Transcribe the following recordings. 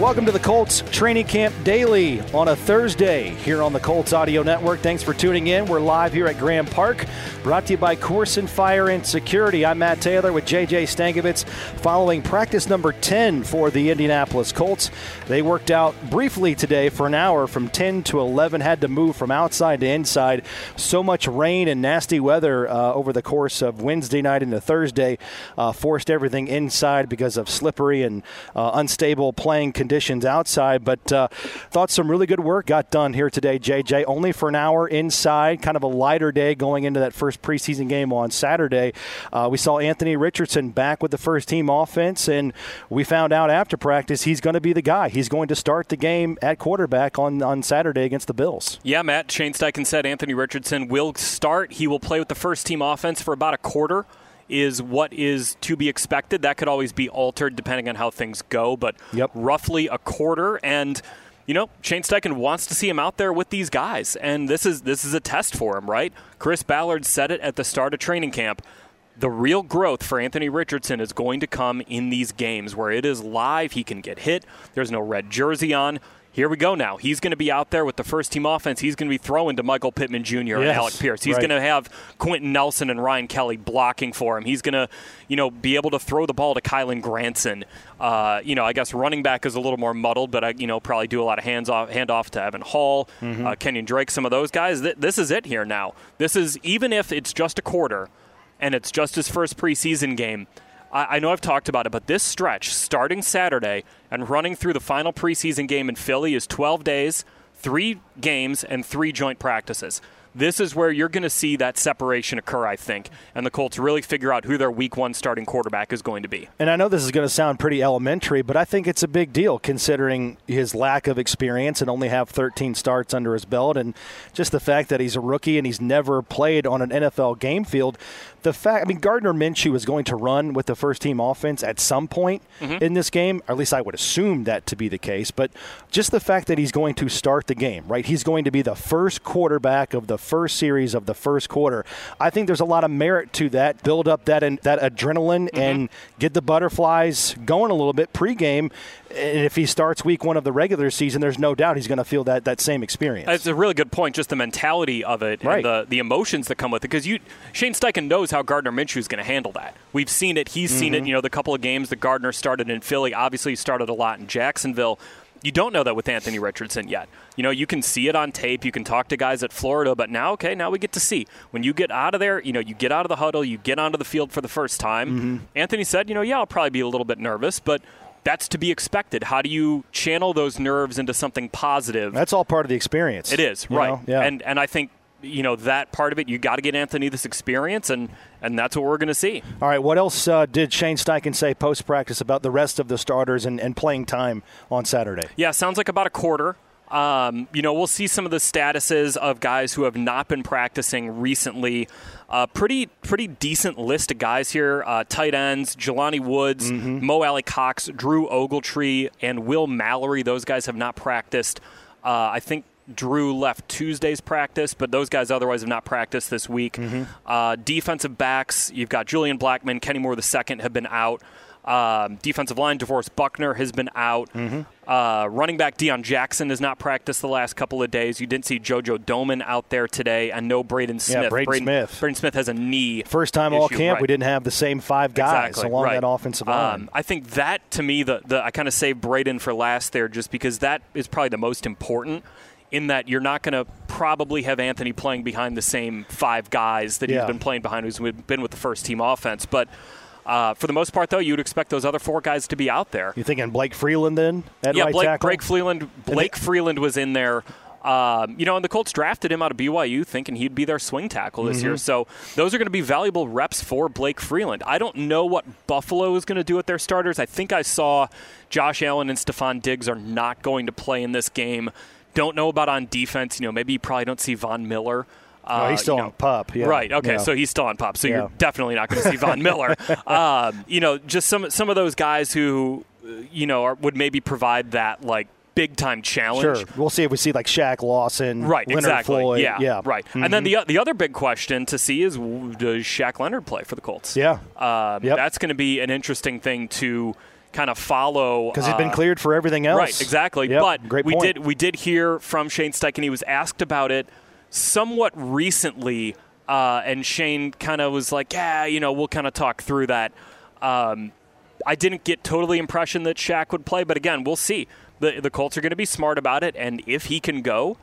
Welcome to the Colts Training Camp Daily on a Thursday here on the Colts Audio Network. Thanks for tuning in. We're live here at Grand Park, brought to you by Koorsen Fire and Security. I'm Matt Taylor with JJ Stankevitz following practice number 10 for the Indianapolis Colts. They worked out briefly today for an hour from 10 to 11, had to move from outside to inside. So much rain and nasty weather uh, over the course of Wednesday night into Thursday uh, forced everything inside because of slippery and uh, unstable playing conditions conditions outside, but uh, thought some really good work got done here today, JJ. Only for an hour inside, kind of a lighter day going into that first preseason game on Saturday. Uh, we saw Anthony Richardson back with the first team offense, and we found out after practice he's going to be the guy. He's going to start the game at quarterback on, on Saturday against the Bills. Yeah, Matt. Shane Steichen said Anthony Richardson will start. He will play with the first team offense for about a quarter is what is to be expected. That could always be altered depending on how things go, but yep. roughly a quarter. And you know, Shane Steichen wants to see him out there with these guys, and this is this is a test for him, right? Chris Ballard said it at the start of training camp. The real growth for Anthony Richardson is going to come in these games where it is live. He can get hit. There's no red jersey on here we go now. He's going to be out there with the first team offense. He's going to be throwing to Michael Pittman Jr. Yes, and Alec Pierce. He's right. going to have Quenton Nelson and Ryan Kelly blocking for him. He's going to, you know, be able to throw the ball to Kylen Granson. Uh, you know, I guess running back is a little more muddled, but I, you know, probably do a lot of hands off, handoff to Evan Hull, mm-hmm. uh, Kenyon Drake, some of those guys. Th- this is it here now. This is even if it's just a quarter, and it's just his first preseason game I, I know I've talked about it, but this stretch, starting Saturday and running through the final preseason game in Philly, is 12 days, three games, and three joint practices this is where you're going to see that separation occur, I think, and the Colts really figure out who their week one starting quarterback is going to be. And I know this is going to sound pretty elementary, but I think it's a big deal considering his lack of experience and only have 13 starts under his belt, and just the fact that he's a rookie and he's never played on an NFL game field. The fact, I mean, Gardner Minshew is going to run with the first team offense at some point mm-hmm. in this game, or at least I would assume that to be the case. But just the fact that he's going to start the game, right? He's going to be the first quarterback of the first series of the first quarter. I think there's a lot of merit to that. Build up that that adrenaline mm-hmm. and get the butterflies going a little bit pregame. And if he starts week one of the regular season, there's no doubt he's going to feel that, that same experience. It's a really good point, just the mentality of it right. and the, the emotions that come with it. Because you, Shane Steichen knows how Gardner Minshew is going to handle that. We've seen it. He's mm-hmm. seen it. Mm-hmm. You know, the couple of games that Gardner started in Philly. Obviously, he started a lot in Jacksonville. You don't know that with Anthony Richardson yet. You know, you can see it on tape, you can talk to guys at Florida, but now, okay, now we get to see. When you get out of there, you know, you get out of the huddle, you get onto the field for the first time. Mm-hmm. Anthony said, you know, yeah, I'll probably be a little bit nervous, but that's to be expected. How do you channel those nerves into something positive? That's all part of the experience. It is, right. Know? Yeah. And and I think you know that part of it. You got to get Anthony this experience, and and that's what we're going to see. All right. What else uh, did Shane Steichen say post practice about the rest of the starters and, and playing time on Saturday? Yeah, sounds like about a quarter. Um, you know, we'll see some of the statuses of guys who have not been practicing recently. Uh, pretty pretty decent list of guys here. Uh, tight ends: Jelani Woods, mm-hmm. Mo Alie-Cox, Drew Ogletree, and Will Mallory. Those guys have not practiced. Uh, I think Drew left Tuesday's practice, but those guys otherwise have not practiced this week. Mm-hmm. Uh, defensive backs, you've got Julian Blackmon, Kenny Moore II have been out. Um, defensive line, DeForest Buckner has been out. Mm-hmm. Uh, running back Deon Jackson has not practiced the last couple of days. You didn't see JoJo Domann out there today, and no Braden Smith. Yeah, Braden, Braden Smith. Braden Smith has a knee. First time issue. all camp, right. we didn't have the same five guys exactly. along right. that offensive line. Um, I think that to me, the, the I kind of saved Braden for last there, just because that is probably the most important in that you're not going to probably have Anthony playing behind the same five guys that yeah. he's been playing behind, who's been with the first team offense. But uh, for the most part, though, you would expect those other four guys to be out there. You thinking Blake Freeland then at yeah, right Blake, tackle? Blake Freeland. Blake Freeland was in there. Um, you know, and the Colts drafted him out of BYU thinking he'd be their swing tackle this mm-hmm. year. So those are going to be valuable reps for Blake Freeland. I don't know what Buffalo is going to do with their starters. I think I saw Josh Allen and Stefon Diggs are not going to play in this game. Don't know about on defense. You know, maybe you probably don't see Von Miller. Uh, oh, he's still you on know, pup. Yeah. Right. Okay. Yeah. So he's still on pup. So yeah. you're definitely not going to see Von Miller. Um, you know, just some some of those guys who, you know, are, would maybe provide that like big time challenge. Sure. We'll see if we see like Shaq Lawson, right? Leonard exactly. Floyd. Yeah. yeah. Right. Mm-hmm. And then the the other big question to see is does Shaq Leonard play for the Colts? Yeah. Um, yep. That's going to be an interesting thing to kind of follow because he's been uh, cleared for everything else. Right, exactly. Yep, but great we point. did we did hear from Shane Steichen. He was asked about it somewhat recently, uh, and Shane kind of was like, "Yeah, you know, we'll kind of talk through that." Um, I didn't get totally impression that Shaq would play, but again, we'll see. The the Colts are going to be smart about it, and if he can go,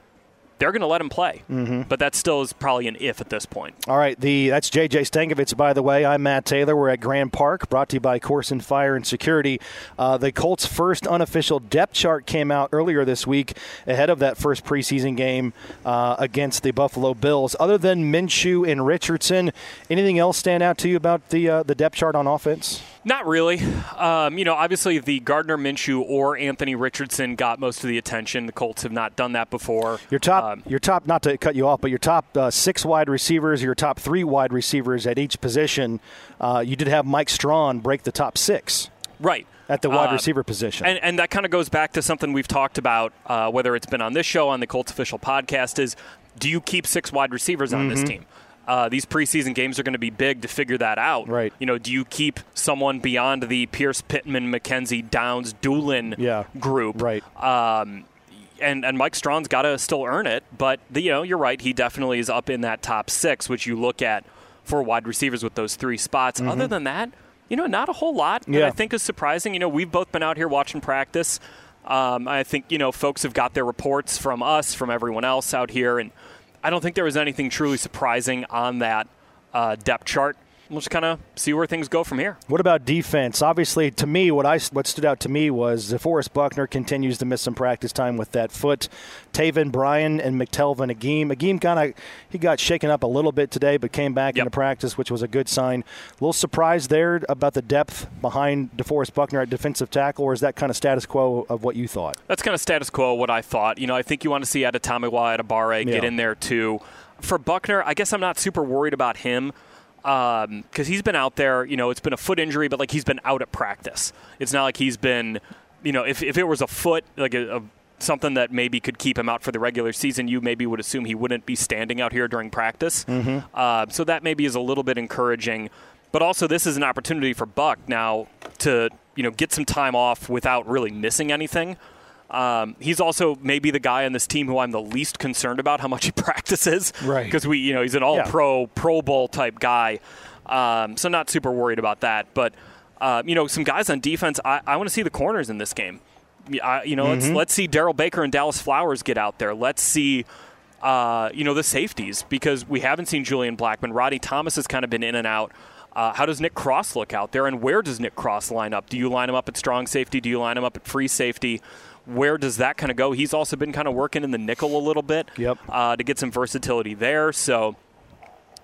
they're going to let him play. Mm-hmm. But that still is probably an if at this point. All right, the that's JJ Stankevitz, by the way. I'm Matt Taylor. We're at Grand Park, brought to you by Koorsen Fire and Security. Uh, the Colts' first unofficial depth chart came out earlier this week ahead of that first preseason game uh, against the Buffalo Bills. Other than Minshew and Richardson, anything else stand out to you about the uh, the depth chart on offense? Not really. Um, you know, obviously the Gardner Minshew or Anthony Richardson got most of the attention. The Colts have not done that before. Your top, Um, your top, not to cut you off, but your top uh, six wide receivers, your top three wide receivers at each position. Uh, you did have Mike Strachan break the top six right. at the wide Uh, receiver position. And, and that kind of goes back to something we've talked about, uh, whether it's been on this show, on the Colts official podcast, is do you keep six wide receivers on Mm-hmm. this team? Uh, these preseason games are going to be big to figure that out. Right. You know, do you keep someone beyond the Pierce, Pittman, McKenzie, Downs, Dulin Yeah. group? Right. Um, and and Mike Strachan's got to still earn it, but the, you know you're right. He definitely is up in that top six, which you look at for wide receivers with those three spots. Other than that, you know, not a whole lot. that Mm-hmm. Yeah. I think is surprising. You know, we've both been out here watching practice. Um, I think you know folks have got their reports from us, from everyone else out here, and I don't think there was anything truly surprising on that uh, depth chart. We'll just kind of see where things go from here. What about defense? Obviously, to me, what I what stood out to me was DeForest Buckner continues to miss some practice time with that foot. Taven Bryan and McTelvin Agim. Agim kind of he got shaken up a little bit today, but came back Yep. into practice, which was a good sign. A little surprised there about the depth behind DeForest Buckner at defensive tackle, or is that kind of status quo of what you thought? That's kind of status quo what I thought. You know, I think you want to see Adetomiwa Adebawore get Yeah. in there too. For Buckner, I guess I'm not super worried about him because he's been out there. You know, it's been a foot injury, but like he's been out at practice. It's not like he's been, you know, if, if it was a foot, like a, a something that maybe could keep him out for the regular season, you maybe would assume he wouldn't be standing out here during practice. Uh, so that maybe is a little bit encouraging. But also, this is an opportunity for Buck now to you know get some time off without really missing anything. Um, he's also maybe the guy on this team who I'm the least concerned about how much he practices, Right. Because we, you know, he's an All-Pro, Pro Bowl type guy, um, so not super worried about that. But uh, you know, some guys on defense, I, I want to see the corners in this game. I, you know, Mm-hmm. let's let's see Darrell Baker and Dallas Flowers get out there. Let's see. Uh, you know the safeties because we haven't seen Julian Blackmon. Roddy Thomas has kind of been in and out. Uh, how does Nick Cross look out there, and where does Nick Cross line up? Do you line him up at strong safety? Do you line him up at free safety? Where does that kind of go? He's also been kind of working in the nickel a little bit Yep. uh, to get some versatility there. So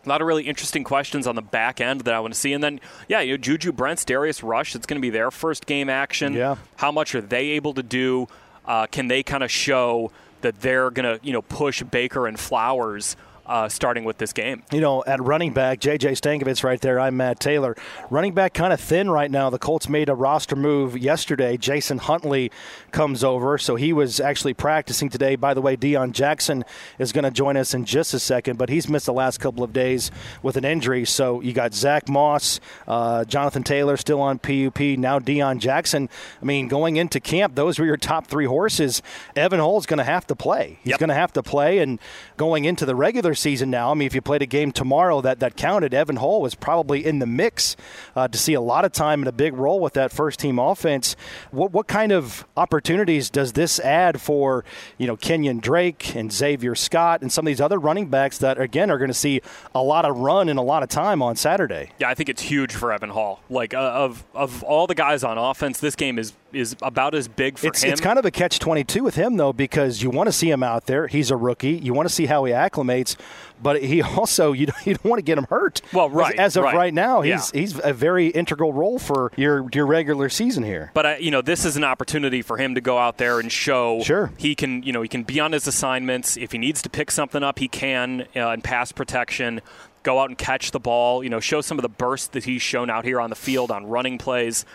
a lot of really interesting questions on the back end that I want to see. And then, yeah, you know, Juju Brents, Darius Rush, it's going to be their first game action. Yeah. How much are they able to do? Uh, can they kind of show that they're going to, you know, push Baker and Flowers uh, starting with this game? You know, at running back, JJ Stankevitz right there. I'm Matt Taylor. Running back kind of thin right now. The Colts made a roster move yesterday. Jason Huntley comes over, so he was actually practicing today. By the way, Deon Jackson is going to join us in just a second, but he's missed the last couple of days with an injury. So you got Zach Moss, uh, Jonathan Taylor still on PUP, now Deon Jackson. I mean, going into camp, those were your top three horses. Evan Hull's going to have to play. He's Yep. going to have to play, and going into the regular season now, I mean, if you played a game tomorrow that, that counted, Evan Hull was probably in the mix uh, to see a lot of time and a big role with that first team offense. What, what kind of opportunities does this add for, you know, Kenyon Drake and Zavier Scott and some of these other running backs that, again, are going to see a lot of run and a lot of time on Saturday? Yeah, I think it's huge for Evan Hull. Like uh, of of all the guys on offense, this game is is about as big for It's, him. it's kind of a catch 22 with him, though, because you want to see him out there. He's a rookie. You want to see how he acclimates, but he also, you don't, you don't want to get him hurt. Well, As- right, As, of right. right, now, Yeah. he's, he's a very integral role for your, your regular season here. But I, you know, this is an opportunity for him to go out there and show Sure. he can. You know, he can be on his assignments. If he needs to pick something up, he can uh, in pass protection. Go out and catch the ball. You know, show some of the burst that he's shown out here on the field on running plays.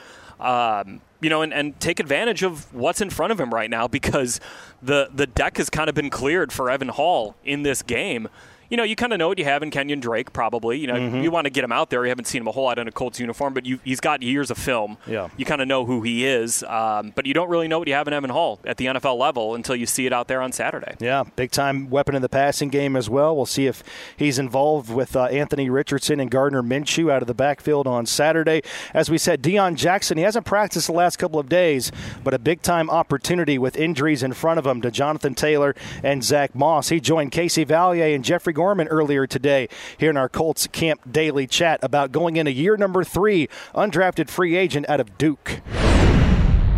Um, you know, and, and take advantage of what's in front of him right now because the the deck has kind of been cleared for Evan Hull in this game. You know, you kind of know what you have in Kenyon Drake, probably. You know, mm-hmm. you want to get him out there. You haven't seen him a whole lot in a Colts uniform, but you, he's got years of film. Yeah. You kind of know who he is, um, but you don't really know what you have in Evan Hull at the NFL level until you see it out there on Saturday. Yeah, big time weapon in the passing game as well. We'll see if he's involved with uh, Anthony Richardson and Gardner Minshew out of the backfield on Saturday. As we said, Deon Jackson, he hasn't practiced the last couple of days, but a big time opportunity with injuries in front of him to Jonathan Taylor and Zach Moss. He joined Casey Vallier and Jeffrey Gorman earlier today here in our Colts Camp Daily Chat about going into year number three, undrafted free agent out of Duke.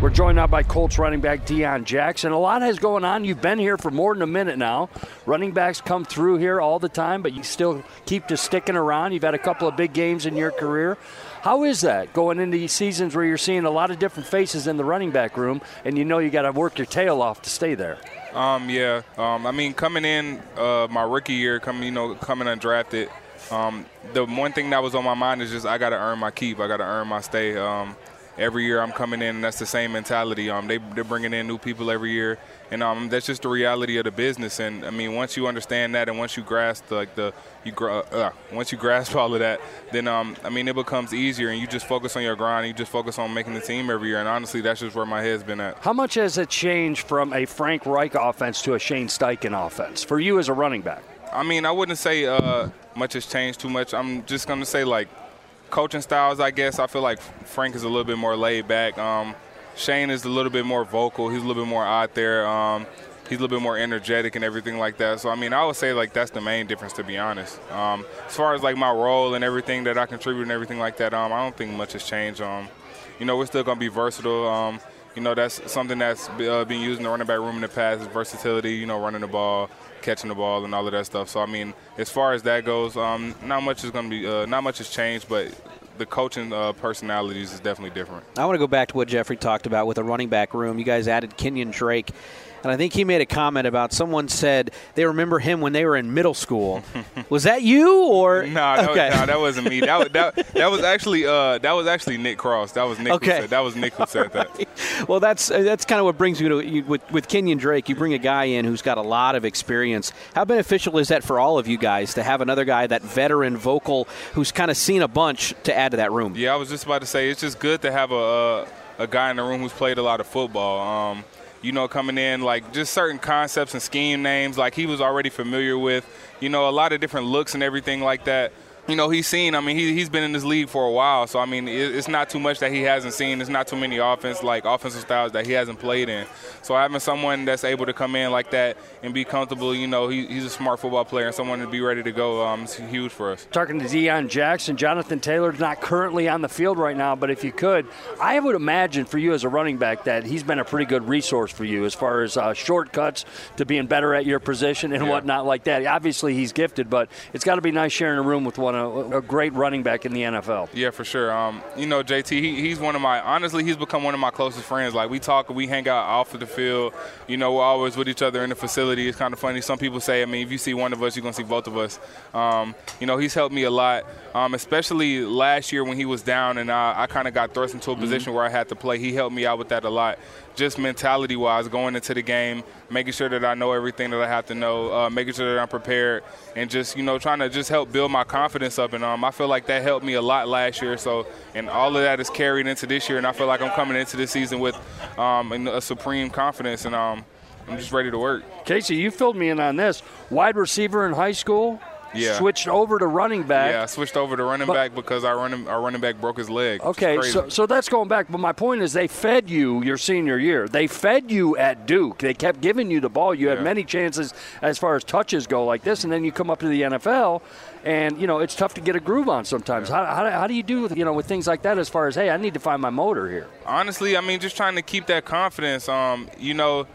We're joined now by Colts running back Deon Jackson. A lot has going on. You've been here for more than a minute now. Running backs come through here all the time, but you still keep to sticking around. You've had a couple of big games in your career. How is that going into seasons where you're seeing a lot of different faces in the running back room, and you know you got to work your tail off to stay there? Um, yeah. Um, I mean, coming in uh, my rookie year, coming you know coming undrafted, um, the one thing that was on my mind is just I got to earn my keep. I got to earn my stay. Um, every year I'm coming in, and that's the same mentality. Um, they they're bringing in new people every year, and um, that's just the reality of the business. And I mean, once you understand that, and once you grasp like the you uh, once you grasp all of that, then um, I mean, it becomes easier, and you just focus on your grind. you just focus on making the team every year. And honestly, that's just where my head's been at. How much has it changed from a Frank Reich offense to a Shane Steichen offense for you as a running back? I mean, I wouldn't say uh, much has changed too much. I'm just going to say like coaching styles, I guess. I feel like Frank is a little bit more laid back. Um, Shane is a little bit more vocal. He's a little bit more out there. Um, he's a little bit more energetic and everything like that. So I mean, I would say like that's the main difference to be honest. Um, as far as like my role and everything that I contribute and everything like that, um, I don't think much has changed. Um, you know, we're still gonna be versatile. Um, you know, that's something that's uh, been used in the running back room in the past is versatility. You know, running the ball, catching the ball, and all of that stuff. So I mean, as far as that goes, um, not much is to be, uh, not much has changed, but the coaching uh, personalities is definitely different. I want to go back to what Jeffrey talked about with the running back room. You guys added Kenyon Drake and I think he made a comment about someone said they remember him when they were in middle school. was that you or no? That, okay. no, that wasn't me. That, that, that was actually uh, that was actually Nick Cross. That was Nick. Okay. Who said, that was Nick who said right. that. Well, that's uh, that's kind of what brings you to you, with with Kenyon Drake. You bring a guy in who's got a lot of experience. How beneficial is that for all of you guys to have another guy, that veteran vocal, who's kind of seen a bunch to add to that room? Yeah, I was just about to say it's just good to have a a, a guy in the room who's played a lot of football. Um, you know, coming in, like just certain concepts and scheme names, like he was already familiar with, you know, a lot of different looks and everything like that you know, he's seen. I mean, he, he's been in this league for a while, so I mean, it, it's not too much that he hasn't seen. It's not too many offense like offensive styles that he hasn't played in. So having someone that's able to come in like that and be comfortable, you know, he, he's a smart football player and someone to be ready to go um, is huge for us. Talking to Deon Jackson, Jonathan Taylor's not currently on the field right now, but if you could, I would imagine for you as a running back that he's been a pretty good resource for you as far as uh, shortcuts to being better at your position and yeah. whatnot like that. Obviously, he's gifted, but it's got to be nice sharing a room with one of a great running back in the NFL. Yeah, for sure. Um, you know, JT, he, he's one of my honestly, he's become one of my closest friends. Like we talk, we hang out off of the field. You know, we're always with each other in the facility. It's kind of funny. Some people say, I mean, if you see one of us, you're gonna see both of us. Um, you know, he's helped me a lot, um, especially last year when he was down and I, I kind of got thrust into a mm-hmm. position mm-hmm. where I had to play. He helped me out with that a lot just mentality wise, going into the game, making sure that I know everything that I have to know, uh, making sure that I'm prepared, and just you know trying to just help build my confidence up. And um, I feel like that helped me a lot last year. So and all of that is carried into this year, and I feel like I'm coming into this season with um, a supreme confidence, and um, I'm just ready to work. Casey, you filled me in on this. Wide receiver in high school, yeah. switched over to running back. Yeah, I switched over to running but, back because our running our running back broke his leg. Okay, so so that's going back. But my point is, they fed you your senior year. They fed you at Duke. They kept giving you the ball. You had yeah. many chances as far as touches go, like this, and then you come up to the NFL, and you know it's tough to get a groove on sometimes. Yeah. How, how, how do you do with you know with things like that? As far as hey, I need to find my motor here. Honestly, I mean, just trying to keep that confidence. Um, you know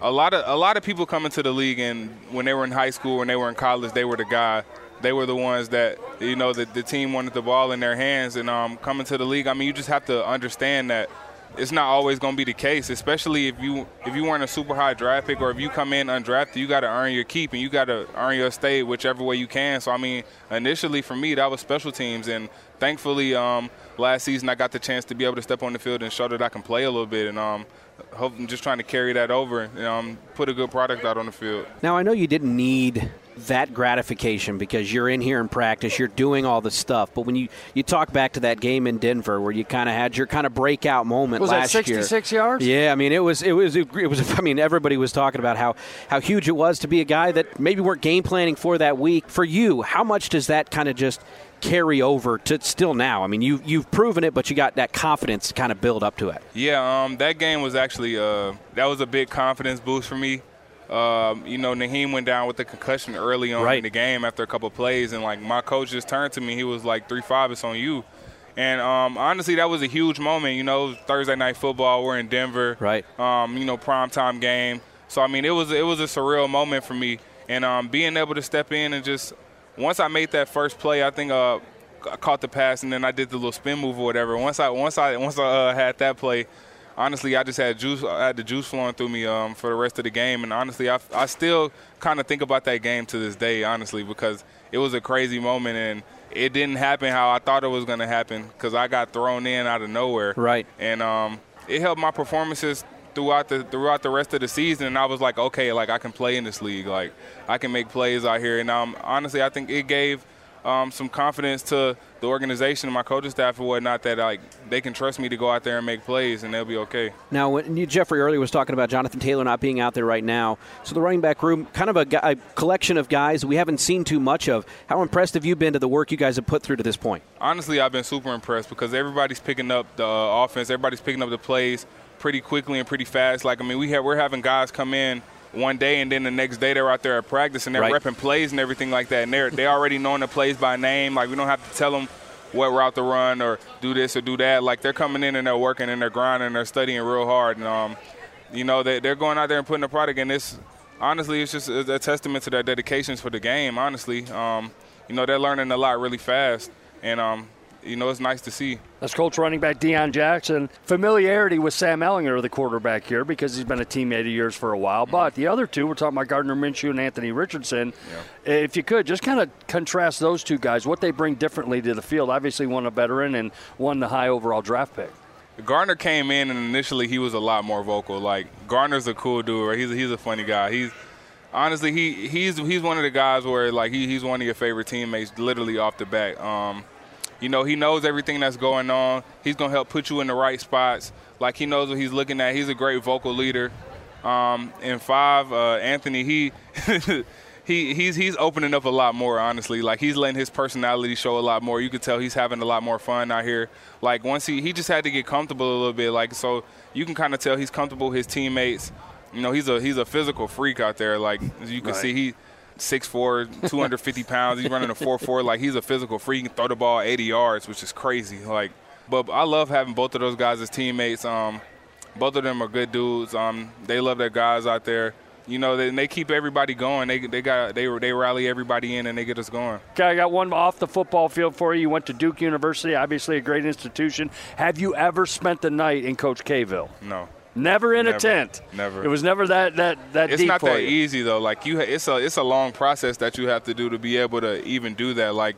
a lot of a lot of people come into the league and when they were in high school when they were in college they were the guy. They were the ones that you know the, the team wanted the ball in their hands and um, coming to the league i mean you just have to understand that it's not always going to be the case especially if you if you weren't a super high draft pick or if you come in undrafted you got to earn your keep and you got to earn your stay whichever way you can. So i mean initially for me that was special teams and thankfully um, last season i got the chance to be able to step on the field and show that i can play a little bit and um, I'm just trying to carry that over and um, put a good product out on the field. Now, I know you didn't need that gratification because you're in here in practice, you're doing all the stuff. But when you, you talk back to that game in Denver where you kind of had your kind of breakout moment was last that 66 year. yards? Yeah, I mean it was it was it was I mean everybody was talking about how how huge it was to be a guy that maybe weren't game planning for that week. For you, how much does that kind of just carry over to still now? I mean, you you've proven it, but you got that confidence to kind of build up to it. Yeah, um, that game was actually uh, that was a big confidence boost for me. Um, you know, Nyheim went down with a concussion early on right. in the game after a couple plays, and like my coach just turned to me. He was like, three five, it's on you." And um, honestly, that was a huge moment. You know, Thursday night football. We're in Denver, right? Um, you know, prime time game. So I mean, it was it was a surreal moment for me, and um, being able to step in and just once I made that first play, I think uh, I caught the pass and then I did the little spin move or whatever. Once I once I once I uh, had that play, honestly, I just had juice. I had the juice flowing through me um, for the rest of the game. And honestly, I, I still kind of think about that game to this day, honestly, because it was a crazy moment and it didn't happen how I thought it was going to happen because I got thrown in out of nowhere. Right. And um, it helped my performances throughout the throughout the rest of the season. And I was like, okay, like I can play in this league. Like I can make plays out here. And um, honestly, I think it gave – um, some confidence to the organization and my coaching staff and whatnot that like they can trust me to go out there and make plays and they'll be okay. Now, when you, Jeffrey earlier was talking about Jonathan Taylor not being out there right now, so the running back room, kind of a, a collection of guys we haven't seen too much of. How impressed have you been to the work you guys have put through to this point? Honestly, I've been super impressed because everybody's picking up the uh, offense, everybody's picking up the plays pretty quickly and pretty fast. Like I mean, we have we're having guys come in one day and then the next day they're out there at practice and they're right. repping plays and everything like that. And they're they already knowing the plays by name. Like we don't have to tell them what route to run or do this or do that. Like they're coming in and they're working and they're grinding and they're studying real hard. And um, you know they they're going out there and putting the product. And this honestly, it's just a testament to their dedications for the game. Honestly, um, you know they're learning a lot really fast. And um, you know, it's nice to see. That's Colts running back Deon Jackson. Familiarity with Sam Ehlinger, the quarterback here, because he's been a teammate of yours for a while. Mm-hmm. But the other two, we're talking about Gardner Minshew and Anthony Richardson. Yeah. If you could, just kind of contrast those two guys, what they bring differently to the field. Obviously, one a veteran and one the high overall draft pick. Gardner came in and initially he was a lot more vocal. Like Gardner's a cool dude, right? He's a, he's a funny guy. He's honestly he he's he's one of the guys where like he, he's one of your favorite teammates, literally off the bat. Um, you know, he knows everything that's going on. He's going to help put you in the right spots. Like he knows what he's looking at. He's a great vocal leader. Um, and five, uh, Anthony, he he he's he's opening up a lot more. Honestly, like he's letting his personality show a lot more. You could tell he's having a lot more fun out here. Like once he he just had to get comfortable a little bit. Like so, you can kind of tell he's comfortable. His teammates, you know, he's a he's a physical freak out there. Like as you can right. see, he 6'4", 250 pounds. He's running a 4'4". Like he's a physical freak. He can throw the ball 80 yards, which is crazy. Like, but I love having both of those guys as teammates. Um, both of them are good dudes. Um, they love their guys out there. You know, they, they keep everybody going. They they got they they rally everybody in and they get us going. Okay, I got one off the football field for you. You went to Duke University, obviously a great institution. Have you ever spent the night in Coach K-ville? No. Never in never, a tent. Never. It was never that that that. It's not that you. easy though. Like you, it's a it's a long process that you have to do to be able to even do that. Like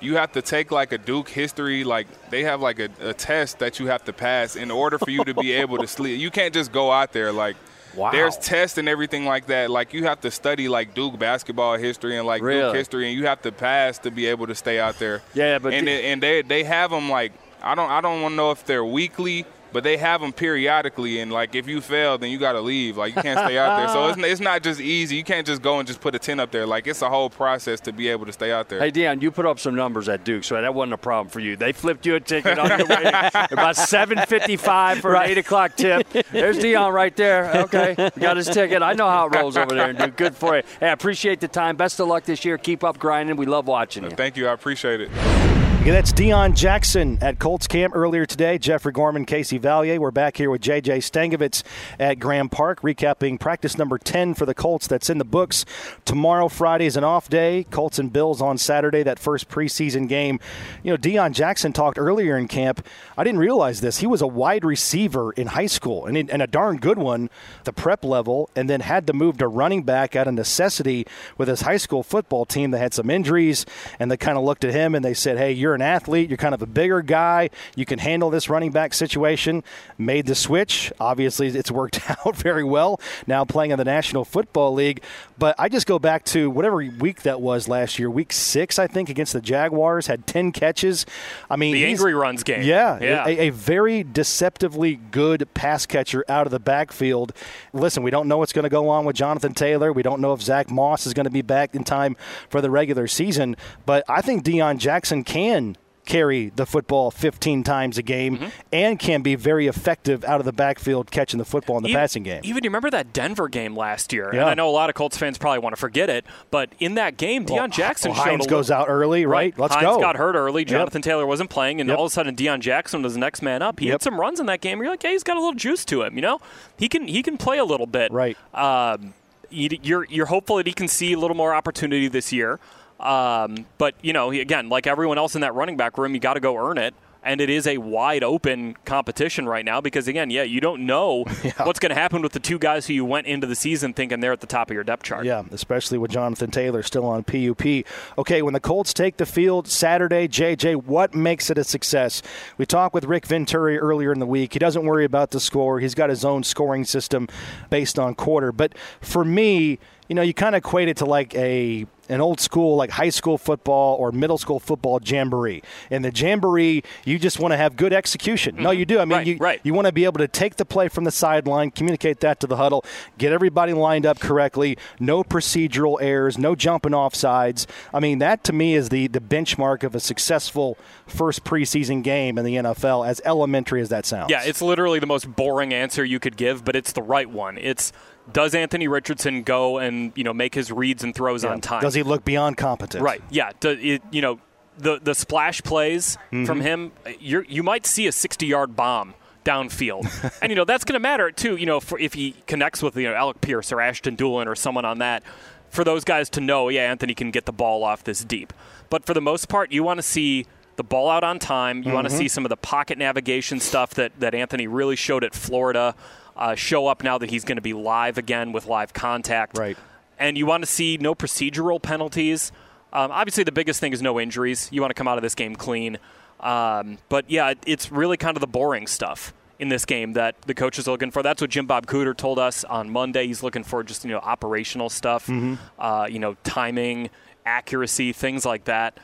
you have to take like a Duke history. Like they have like a, a test that you have to pass in order for you to be able to sleep. You can't just go out there like. Wow. There's tests and everything like that. Like you have to study like Duke basketball history and like really? Duke history, and you have to pass to be able to stay out there. Yeah, but and the- and they they have them like I don't I don't want to know if they're weekly but they have them periodically, and like if you fail, then you got to leave. Like you can't stay out there. So it's, it's not just easy. You can't just go and just put a tent up there. Like it's a whole process to be able to stay out there. Hey Deon, you put up some numbers at Duke, so that wasn't a problem for you. They flipped you a ticket on your way about 7:55 for right. an eight o'clock tip. There's Deon right there. Okay, got his ticket. I know how it rolls over there, and Duke. Good for you. Hey, I appreciate the time. Best of luck this year. Keep up grinding. We love watching uh, you. Thank you. I appreciate it. Okay, that's Deon Jackson at Colts camp earlier today. Jeffrey Gorman, Casey Vallier. We're back here with JJ Stankevitz at Grand Park, recapping practice number 10 for the Colts. That's in the books. Tomorrow, Friday, is an off day. Colts and Bills on Saturday, that first preseason game. You know, Deon Jackson talked earlier in camp. I didn't realize this. He was a wide receiver in high school and, and a darn good one, the prep level, and then had to move to running back out of necessity with his high school football team that had some injuries. And they kind of looked at him and they said, hey, you're you're an athlete, you're kind of a bigger guy, you can handle this running back situation. Made the switch. Obviously, it's worked out very well. Now playing in the National Football League, but I just go back to whatever week that was last year, week six, I think, against the Jaguars, had ten catches. I mean, the angry runs game. Yeah, yeah. A, a very deceptively good pass catcher out of the backfield. Listen, we don't know what's going to go on with Jonathan Taylor. We don't know if Zach Moss is going to be back in time for the regular season, but I think Deon Jackson can carry the football 15 times a game mm-hmm. and can be very effective out of the backfield catching the football in the even, passing game. Even you remember that Denver game last year? Yeah. And I know a lot of Colts fans probably want to forget it, but in that game, Deon well, Jackson well, Hines goes out early, right? right. Let's Hines go. got hurt early. Jonathan yep. Taylor wasn't playing, and yep. all of a sudden Deon Jackson was the next man up. He yep. had some runs in that game. You're like, yeah, he's got a little juice to him. You know, he can he can play a little bit. Right. Um, you're you're hopeful that he can see a little more opportunity this year. Um, but you know, again, like everyone else in that running back room, you got to go earn it. And it is a wide open competition right now because, again, yeah, you don't know yeah. what's going to happen with the two guys who you went into the season thinking they're at the top of your depth chart. Yeah, especially with Jonathan Taylor still on PUP. Okay, when the Colts take the field Saturday, JJ, what makes it a success? We talked with Rick Venturi earlier in the week. He doesn't worry about the score, he's got his own scoring system based on quarter. But for me, you know, you kind of equate it to like a an old school like high school football or middle school football jamboree. In the jamboree, you just want to have good execution. Mm-hmm. No, you do. I mean, right, you right. you want to be able to take the play from the sideline, communicate that to the huddle, get everybody lined up correctly, no procedural errors, no jumping off sides. I mean, that to me is the the benchmark of a successful first preseason game in the NFL. As elementary as that sounds. Yeah, it's literally the most boring answer you could give, but it's the right one. It's does Anthony Richardson go and you know make his reads and throws yeah. on time? Does he look beyond competent? Right. Yeah. Do, it, you know the the splash plays mm-hmm. from him. You you might see a 60 yard bomb downfield, and you know that's going to matter too. You know, for, if he connects with you know Alec Pierce or Ashton Dulin or someone on that, for those guys to know, yeah, Anthony can get the ball off this deep. But for the most part, you want to see the ball out on time. You mm-hmm. want to see some of the pocket navigation stuff that, that Anthony really showed at Florida uh, show up now that he's going to be live again with live contact. Right. And you want to see no procedural penalties. Um, obviously, the biggest thing is no injuries. You want to come out of this game clean. Um, but yeah, it's really kind of the boring stuff in this game that the coach is looking for. That's what Jim Bob Cooter told us on Monday. He's looking for just you know operational stuff, mm-hmm. uh, you know timing, accuracy, things like that.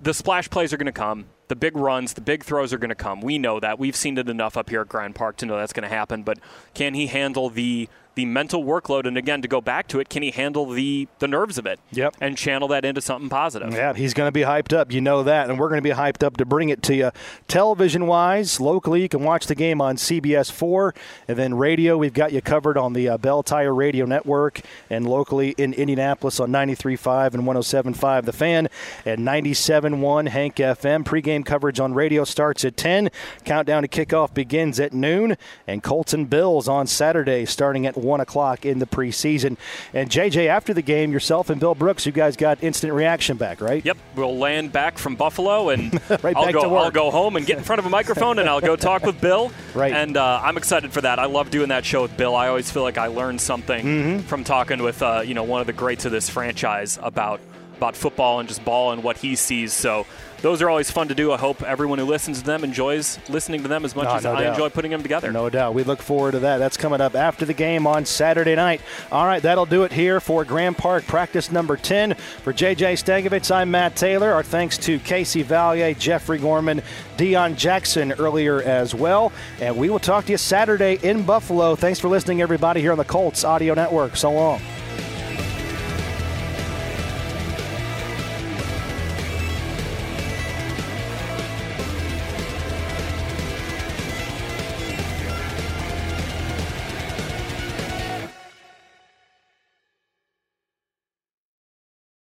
The splash plays are going to come the big runs, the big throws are going to come. We know that. We've seen it enough up here at Grand Park to know that's going to happen. But can he handle the the mental workload. And again, to go back to it, can he handle the the nerves of it? Yep. And channel that into something positive? Yeah, he's going to be hyped up. You know that, and we're going to be hyped up to bring it to you. Television wise, locally, you can watch the game on CBS four, and then radio, we've got you covered on the uh, Bell Tire Radio Network, and locally in Indianapolis on 93.5 and 107.5 The Fan, and 97.1 Hank FM. Pregame coverage on radio starts at 10. Countdown to kickoff begins at noon, and Colts and Bills on Saturday starting at 1 o'clock in the preseason. And JJ, after the game, yourself and Bill Brooks, you guys got instant reaction back, right? Yep. We'll land back from Buffalo and right I'll, go, I'll go home and get in front of a microphone and I'll go talk with Bill. Right. And uh, I'm excited for that. I love doing that show with Bill. I always feel like I learned something mm-hmm. from talking with uh, you know one of the greats of this franchise about about football and just ball and what he sees. So those are always fun to do. I hope everyone who listens to them enjoys listening to them as much no, as no I doubt. enjoy putting them together. No doubt. We look forward to that. That's coming up after the game on Saturday night. All right, that'll do it here for Grand Park practice number 10. For JJ Stankevitz, I'm Matt Taylor. Our thanks to Casey Vallier, Jeffrey Gorman, Deon Jackson earlier as well. And we will talk to you Saturday in Buffalo. Thanks for listening, everybody, here on the Colts Audio Network. So long.